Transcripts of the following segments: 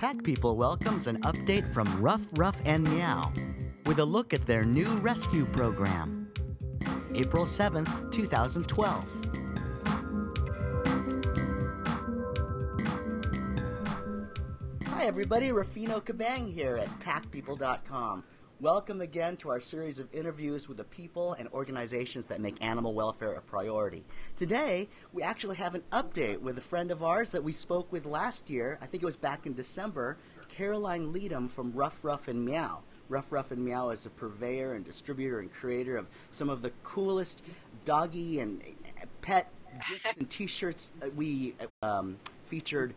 Pack People welcomes an update from Ruff Ruff and Meow with a look at their new rescue program. April 7th, 2012. Hi, everybody. Rafino Kabang here at PackPeople.com. Welcome again to our series of interviews with the people and organizations that make animal welfare a priority. Today, we actually have an update with a friend of ours that we spoke with last year. I think it was back in December, Caroline Leadham from Ruff Ruff and Meow. Ruff Ruff and Meow is a purveyor and distributor and creator of some of the coolest doggy and pet gifts and T-shirts. We um, featured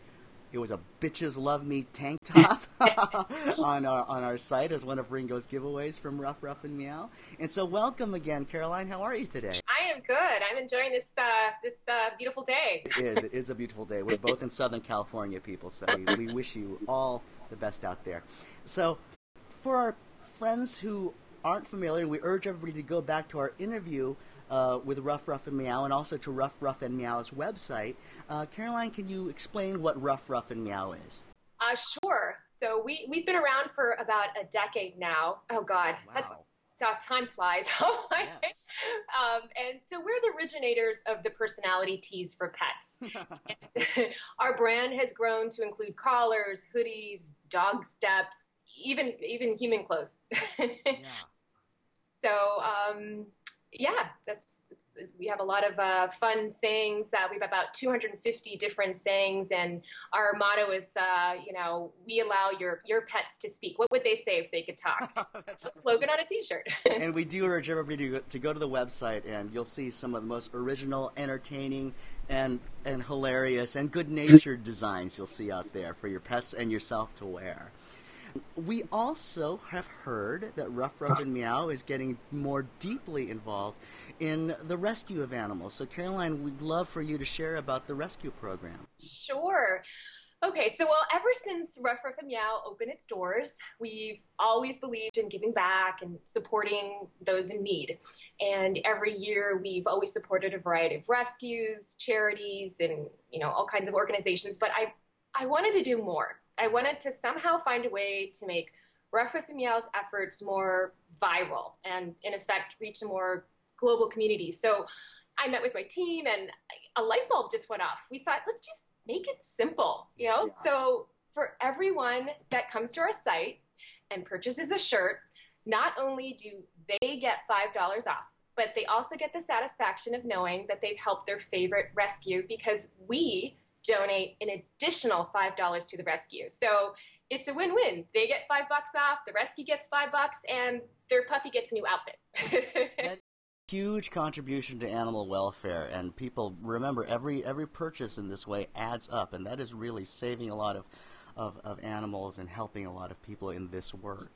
it was a bitches love me tank top on our on our site as one of Ringo's giveaways from Rough Ruff and Meow. And so, welcome again, Caroline. How are you today? I am good. I'm enjoying this uh, this uh, beautiful day. It is. It is a beautiful day. We're both in Southern California, people. So we, we wish you all the best out there. So, for our friends who aren't familiar, we urge everybody to go back to our interview uh, with Ruff Ruff and Meow and also to Ruff Ruff and Meow's website. Uh, Caroline, can you explain what Ruff Ruff and Meow is? Uh, sure. So we, we've been around for about a decade now. Oh, God. Wow. That's uh, time flies. Oh, Yes. um, and so we're the originators of the personality tees for pets. Our brand has grown to include collars, hoodies, dog steps, even even human clothes. yeah. so um, yeah, that's, we have a lot of uh, fun sayings. Uh, we have about 250 different sayings, and our motto is, uh, you know, we allow your your pets to speak. What would they say if they could talk? That's a slogan on a T-shirt. and we do urge everybody to go, to go to the website, and you'll see some of the most original, entertaining, and and hilarious and good-natured designs you'll see out there for your pets and yourself to wear. We also have heard that Rough Ruff and Meow is getting more deeply involved in the rescue of animals. So, Caroline, we'd love for you to share about the rescue program. Sure. Okay, so well, ever since Ruff Ruff and Meow opened its doors, we've always believed in giving back and supporting those in need. And every year, we've always supported a variety of rescues, charities, and you know all kinds of organizations. But I, I wanted to do more. I wanted to somehow find a way to make Ruff Meow's efforts more viral and, in effect, reach a more global community. So I met with my team, and a light bulb just went off. We thought, let's just make it simple, you know? Yeah. So for everyone that comes to our site and purchases a shirt, not only do they get $5 off, but they also get the satisfaction of knowing that they've helped their favorite rescue because we donate an additional $5 to the rescue. So it's a win-win. They get five bucks off, the rescue gets five bucks, and their puppy gets a new outfit. Huge contribution to animal welfare, and people remember every every purchase in this way adds up, and that is really saving a lot of, of, of animals and helping a lot of people in this work.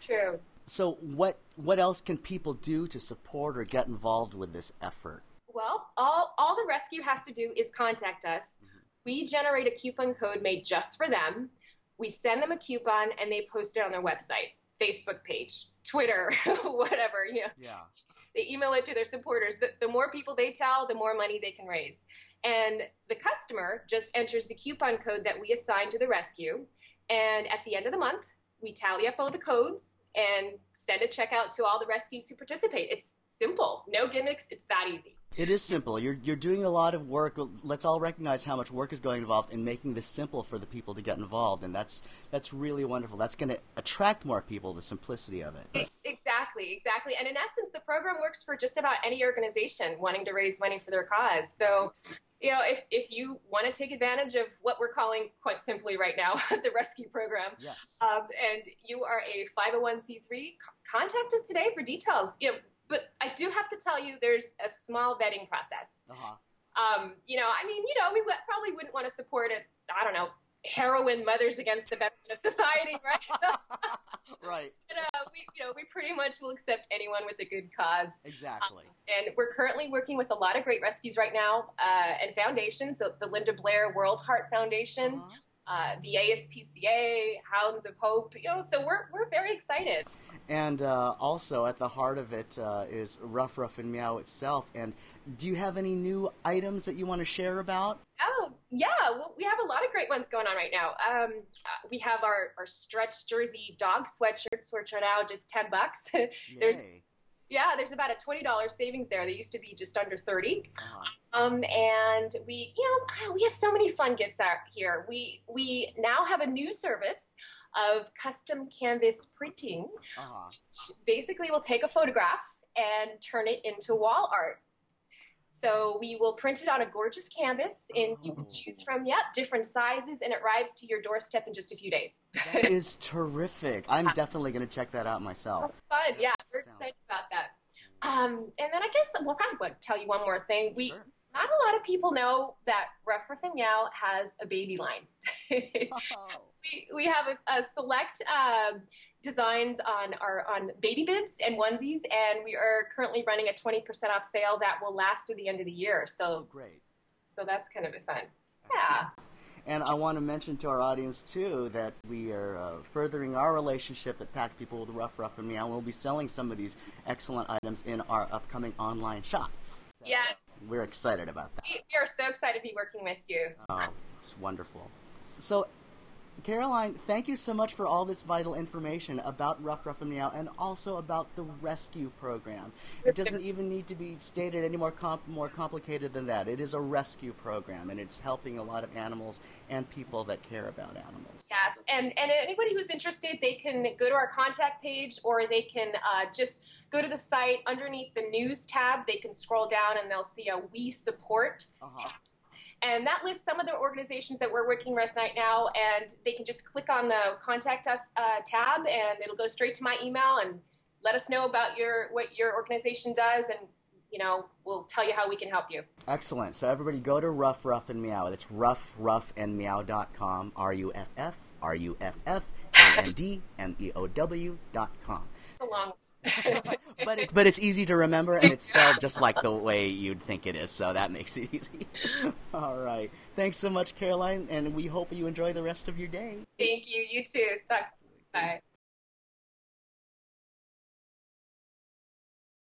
True. So, what what else can people do to support or get involved with this effort? Well, all, all the rescue has to do is contact us. Mm-hmm. We generate a coupon code made just for them. We send them a coupon and they post it on their website, Facebook page, Twitter, whatever. You know, Yeah. they email it to their supporters. The, the more people they tell, the more money they can raise. And the customer just enters the coupon code that we assign to the rescue. And at the end of the month, we tally up all the codes and send a check out to all the rescues who participate. It's simple, no gimmicks. It's that easy. It is simple. You're you're doing a lot of work. Let's all recognize how much work is going involved in making this simple for the people to get involved, and that's that's really wonderful. That's going to attract more people. The simplicity of it. Exactly, exactly. And in essence, the program works for just about any organization wanting to raise money for their cause. So, you know, if, if you want to take advantage of what we're calling quite simply right now the rescue program, Yes. um, and you are a 501c3, contact us today for details. You know, but I do have to tell you, there's a small vetting process. Uh-huh. Um, you know, I mean, you know, we w- probably wouldn't want to support it. I don't know, heroin mothers against the betterment of society, right? right. But, uh, we, you know, we pretty much will accept anyone with a good cause. Exactly. And we're currently working with a lot of great rescues right now uh, and foundations. So the Linda Blair World Heart Foundation, Uh-huh. uh, the ASPCA, Hounds of Hope. You know, so we're we're very excited. And uh, also at the heart of it uh, is Ruff Ruff and Meow itself. And do you have any new items that you want to share about? Oh yeah, well, we have a lot of great ones going on right now. Um, uh, we have our, our stretch jersey dog sweatshirts, which are now just ten bucks. there's yeah, there's about a twenty dollars savings there. They used to be just under 30 uh-huh. Um, and we, you know, ah, we have so many fun gifts out here. We we now have a new service of custom canvas printing. Uh-huh. Basically, we'll take a photograph and turn it into wall art. So we will print it on a gorgeous canvas, and you can choose from yep different sizes, and it arrives to your doorstep in just a few days. that is terrific. I'm definitely going to check that out myself. fun, yeah, we're excited about that. Um, and then I guess we'll probably tell you one more thing. We sure. Not a lot of people know that Ruff Ruff and Meow has a baby line. oh. we we have a, a select. Uh, designs on our on baby bibs and onesies, and we are currently running a 20% off sale that will last through the end of the year. So oh, great. So that's kind of a fun. Yeah. And I want to mention to our audience too that we are uh, furthering our relationship at Pack People with Ruff Ruff and Meow. We'll be selling some of these excellent items in our upcoming online shop. So yes. We're excited about that. We, we are so excited to be working with you. Oh, it's wonderful. So Caroline, thank you so much for all this vital information about Rough Ruff and Meow and also about the rescue program. It doesn't even need to be stated any more, comp- more complicated than that. It is a rescue program and it's helping a lot of animals and people that care about animals. Yes, and, and anybody who's interested, they can go to our contact page or they can uh, just go to the site underneath the news tab. They can scroll down and they'll see a We Support uh-huh. And that lists some of the organizations that we're working with right now, and they can just click on the contact us uh, tab, and it'll go straight to my email and let us know about your what your organization does, and you know we'll tell you how we can help you. Excellent. So everybody go to Ruff Ruff and Meow. It's ruffruffandmeow.com. R U F F R U F F A N D M E O W dot com. It's a long but it's but it's easy to remember and it's spelled just like the way you'd think it is, so that makes it easy. All right. Thanks so much, Caroline, and we hope you enjoy the rest of your day. Thank you. You too. Talk. Bye.